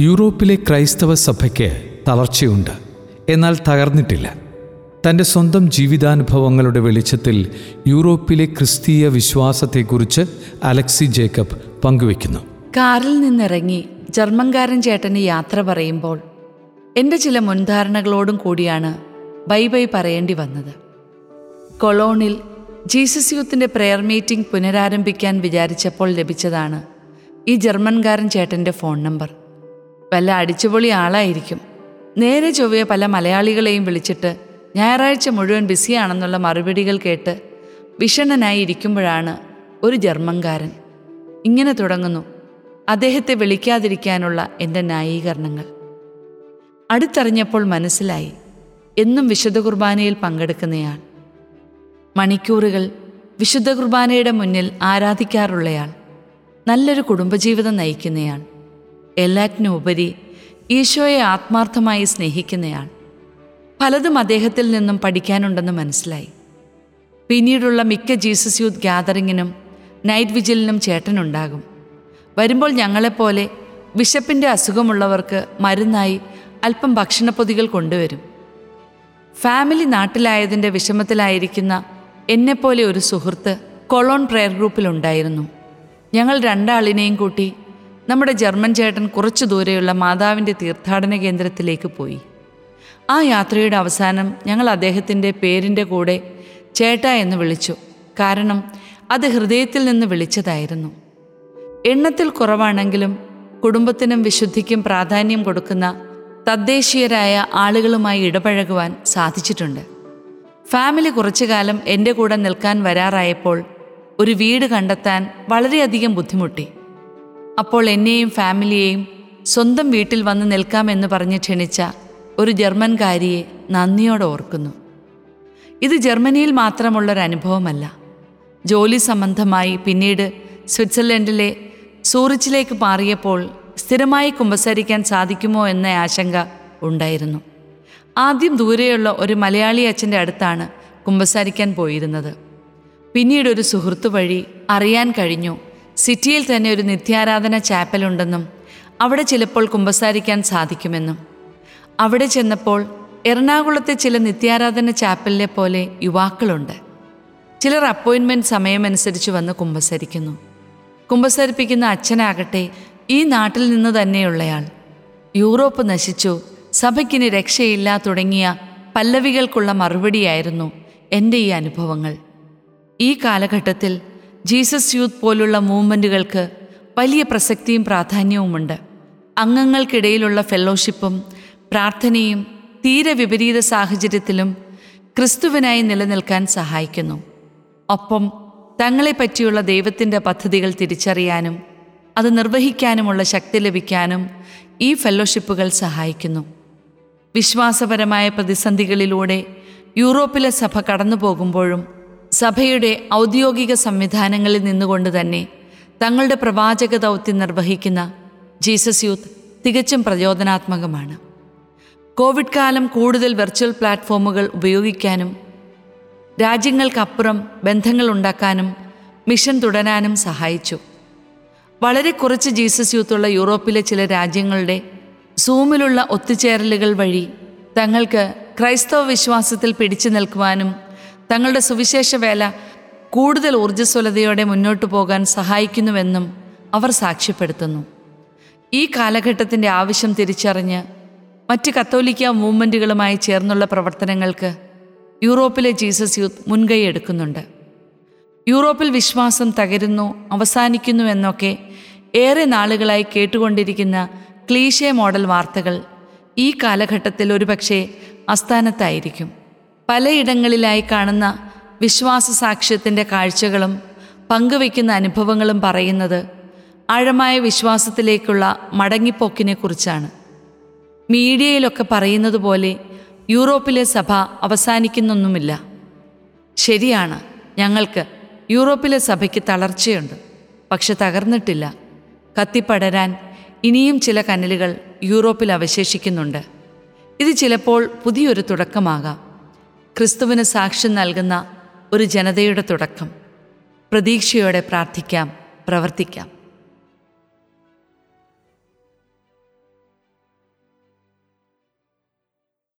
യൂറോപ്പിലെ ക്രൈസ്തവ സഭയ്ക്ക് തളർച്ചയുണ്ട്. എന്നാൽ തകർന്നിട്ടില്ല. തന്റെ സ്വന്തം ജീവിതാനുഭവങ്ങളുടെ വെളിച്ചത്തിൽ യൂറോപ്പിലെ ക്രിസ്തീയ വിശ്വാസത്തെക്കുറിച്ച് അലക്സി ജേക്കബ് പങ്കുവെക്കുന്നു കാറിൽ നിന്നിറങ്ങി ജർമ്മൻകാരൻ ചേട്ടന് യാത്ര പറയുമ്പോൾ എന്റെ ചില മുൻധാരണകളോടും കൂടിയാണ് ബൈ ബൈ പറയേണ്ടി വന്നത്. കൊളോണിൽ ജീസസ് യൂത്തിന്റെ പ്രെയർ മീറ്റിംഗ് പുനരാരംഭിക്കാൻ വിചാരിച്ചപ്പോൾ ലഭിച്ചതാണ് ഈ ജർമ്മൻകാരൻ ചേട്ടന്റെ ഫോൺ നമ്പർ വല്ല അടിച്ചുപൊളി ആളായിരിക്കും. നേരെ ചൊവ്വയെ പല മലയാളികളെയും വിളിച്ചിട്ട് ഞായറാഴ്ച മുഴുവൻ ബിസിയാണെന്നുള്ള മറുപടികൾ കേട്ട് വിഷണ്ണനായി ഇരിക്കുമ്പോഴാണ് ഒരു ജർമ്മൻകാരൻ. ഇങ്ങനെ തുടങ്ങുന്നു. അദ്ദേഹത്തെ വിളിക്കാതിരിക്കാനുള്ള എന്റെ ന്യായീകരണങ്ങൾ. അടുത്തറിഞ്ഞപ്പോൾ മനസ്സിലായി. എന്നും വിശുദ്ധ കുർബാനയിൽ പങ്കെടുക്കുന്നയാൾ. മണിക്കൂറുകൾ വിശുദ്ധ കുർബാനയുടെ മുന്നിൽ ആരാധിക്കാറുള്ളയാൾ. നല്ലൊരു കുടുംബജീവിതം നയിക്കുന്നയാൾ. എല്ലാറ്റിനും ഉപരി ഈശോയെ ആത്മാർത്ഥമായി സ്നേഹിക്കുന്നയാൾ. പലതും അദ്ദേഹത്തിൽ നിന്നും പഠിക്കാനുണ്ടെന്ന് മനസ്സിലായി. പിന്നീടുള്ള മിക്ക ജീസസ് യൂത്ത് ഗ്യാതറിങ്ങിനും നൈറ്റ് വിജിലിനും ചേട്ടനുണ്ടാകും. വരുമ്പോൾ ഞങ്ങളെപ്പോലെ വിശപ്പിന്റെ അസുഖമുള്ളവർക്ക് മരുന്നായി അല്പം ഭക്ഷണപ്പൊതികൾ കൊണ്ടുവരും. ഫാമിലി നാട്ടിലായതിന്റെ വിഷമത്തിലായിരിക്കുന്ന എന്നെപ്പോലെ ഒരു സുഹൃത്ത് കൊളോൺ പ്രെയർ ഗ്രൂപ്പിലുണ്ടായിരുന്നു. ഞങ്ങൾ രണ്ടാളിനെയും കൂട്ടി നമ്മുടെ ജർമ്മൻ ചേട്ടൻ കുറച്ചു ദൂരെയുള്ള മാതാവിന്റെ തീർത്ഥാടന കേന്ദ്രത്തിലേക്ക് പോയി. ആ യാത്രയുടെ അവസാനം ഞങ്ങൾ അദ്ദേഹത്തിന്റെ പേരിന്റെ കൂടെ ചേട്ട എന്ന് വിളിച്ചു. കാരണം അത് ഹൃദയത്തിൽ നിന്ന് വിളിച്ചതായിരുന്നു. എണ്ണത്തിൽ കുറവാണെങ്കിലും കുടുംബത്തിനും വിശുദ്ധിക്കും പ്രാധാന്യം കൊടുക്കുന്ന തദ്ദേശീയരായ ആളുകളുമായി ഇടപഴകുവാൻ സാധിച്ചിട്ടുണ്ട്. ഫാമിലി കുറച്ചു കാലം എന്റെ കൂടെ നിൽക്കാൻ വരാറായപ്പോൾ ഒരു വീട് കണ്ടെത്താൻ വളരെയധികം ബുദ്ധിമുട്ടി. അപ്പോൾ എന്നെയും ഫാമിലിയെയും സ്വന്തം വീട്ടിൽ വന്ന് നിൽക്കാമെന്ന് പറഞ്ഞ് ക്ഷണിച്ച ഒരു ജർമ്മൻകാരിയെ നന്ദിയോടെ ഓർക്കുന്നു. ഇത് ജർമ്മനിയിൽ മാത്രമുള്ളൊരു അനുഭവമല്ല. ജോലി സംബന്ധമായി പിന്നീട് സ്വിറ്റ്സർലൻഡിലെ സൂറിച്ചിലേക്ക് മാറിയപ്പോൾ സ്ഥിരമായി കുമ്പസരിക്കാൻ സാധിക്കുമോ എന്ന ആശങ്ക ഉണ്ടായിരുന്നു. ആദ്യം ദൂരെയുള്ള ഒരു മലയാളി അച്ഛന്റെ അടുത്താണ് കുമ്പസാരിക്കാൻ പോയിരുന്നത്. പിന്നീട് ഒരു സുഹൃത്തു വഴി അറിയാൻ കഴിഞ്ഞു സിറ്റിയിൽ തന്നെ ഒരു നിത്യാരാധന ചാപ്പലുണ്ടെന്നും അവിടെ ചിലപ്പോൾ കുമ്പസാരിക്കാൻ സാധിക്കുമെന്നും. അവിടെ ചെന്നപ്പോൾ എറണാകുളത്തെ ചില നിത്യാരാധന ചാപ്പലിലെ പോലെ യുവാക്കളുണ്ട്. ചിലർ അപ്പോയിൻമെന്റ് സമയമനുസരിച്ച് വന്ന് കുമ്പസരിക്കുന്നു. കുമ്പസരിപ്പിക്കുന്ന അച്ഛനാകട്ടെ ഈ നാട്ടിൽ നിന്ന് തന്നെയുള്ളയാൾ. യൂറോപ്പ് നശിച്ചു സഭയ്ക്കിനി രക്ഷയില്ല തുടങ്ങിയ പല്ലവികൾക്കുള്ള മറുപടിയായിരുന്നു എന്റെ ഈ അനുഭവങ്ങൾ. ഈ കാലഘട്ടത്തിൽ ജീസസ് യൂത്ത് പോലുള്ള മൂവ്മെന്റുകൾക്ക് വലിയ പ്രസക്തിയും പ്രാധാന്യവുമുണ്ട്. അംഗങ്ങൾക്കിടയിലുള്ള ഫെലോഷിപ്പും പ്രാർത്ഥനയും തീരെ വിപരീത സാഹചര്യത്തിലും ക്രിസ്തുവിനായി നിലനിൽക്കാൻ സഹായിക്കുന്നു. ഒപ്പം തങ്ങളെപ്പറ്റിയുള്ള ദൈവത്തിന്റെ പദ്ധതികൾ തിരിച്ചറിയാനും അത് നിർവഹിക്കാനുമുള്ള ശക്തി ലഭിക്കാനും ഈ ഫെലോഷിപ്പുകൾ സഹായിക്കുന്നു. വിശ്വാസപരമായ പ്രതിസന്ധികളിലൂടെ യൂറോപ്പിലെ സഭ കടന്നു പോകുമ്പോഴും സഭയുടെ ഔദ്യോഗിക സംവിധാനങ്ങളിൽ നിന്നുകൊണ്ട് തന്നെ തങ്ങളുടെ പ്രവാചക ദൗത്യം നിർവഹിക്കുന്ന ജീസസ് യൂത്ത് തികച്ചും പ്രചോദനാത്മകമാണ്. കോവിഡ് കാലം കൂടുതൽ വെർച്വൽ പ്ലാറ്റ്ഫോമുകൾ ഉപയോഗിക്കാനും രാജ്യങ്ങൾക്കപ്പുറം ബന്ധങ്ങൾ ഉണ്ടാക്കാനും മിഷൻ തുടരാനും സഹായിച്ചു. വളരെ കുറച്ച് ജീസസ് യൂത്തുള്ള യൂറോപ്പിലെ ചില രാജ്യങ്ങളുടെ സൂമിലുള്ള ഒത്തുചേരലുകൾ വഴി തങ്ങൾക്ക് ക്രൈസ്തവ വിശ്വാസത്തിൽ പിടിച്ചു നിൽക്കുവാനും തങ്ങളുടെ സുവിശേഷ വേല കൂടുതൽ ഊർജസ്വലതയോടെ മുന്നോട്ടു പോകാൻ സഹായിക്കുന്നുവെന്നും അവർ സാക്ഷ്യപ്പെടുത്തുന്നു. ഈ കാലഘട്ടത്തിന്റെ ആവശ്യം തിരിച്ചറിഞ്ഞ് മറ്റ് കത്തോലിക്ക മൂവ്മെന്റുകളുമായി ചേർന്നുള്ള പ്രവർത്തനങ്ങൾക്ക് യൂറോപ്പിലെ ജീസസ് യൂത്ത് മുൻകൈ എടുക്കുന്നുണ്ട്. യൂറോപ്പിൽ വിശ്വാസം തകരുന്നു അവസാനിക്കുന്നു എന്നൊക്കെ ഏറെ നാളുകളായി കേട്ടുകൊണ്ടിരിക്കുന്ന ക്ലീഷേ മോഡൽ വാർത്തകൾ ഈ കാലഘട്ടത്തിൽ ഒരുപക്ഷെ അസ്ഥാനത്തായിരിക്കും പലയിടങ്ങളിലായി കാണുന്ന വിശ്വാസ സാക്ഷ്യത്തിന്റെ കാഴ്ചകളും പങ്കുവയ്ക്കുന്ന അനുഭവങ്ങളും പറയുന്നത് ആഴമായ വിശ്വാസത്തിലേക്കുള്ള മടങ്ങിപ്പോക്കിനെക്കുറിച്ചാണ് മീഡിയയിലൊക്കെ പറയുന്നത് പോലെ യൂറോപ്പിലെ സഭ അവസാനിക്കുന്നൊന്നുമില്ല. ശരിയാണ് ഞങ്ങൾക്ക് യൂറോപ്പിലെ സഭയ്ക്ക് തളർച്ചയുണ്ട് പക്ഷെ തകർന്നിട്ടില്ല. കത്തിപ്പടരാൻ ഇനിയും ചില കനലുകൾ യൂറോപ്പിൽ അവശേഷിക്കുന്നുണ്ട്. ഇത് ചിലപ്പോൾ പുതിയൊരു തുടക്കമാകാം. ക്രിസ്തുവിന് സാക്ഷ്യം നൽകുന്ന ഒരു ജനതയുടെ തുടക്കം. പ്രതീക്ഷയോടെ പ്രാർത്ഥിക്കാം പ്രവർത്തിക്കാം.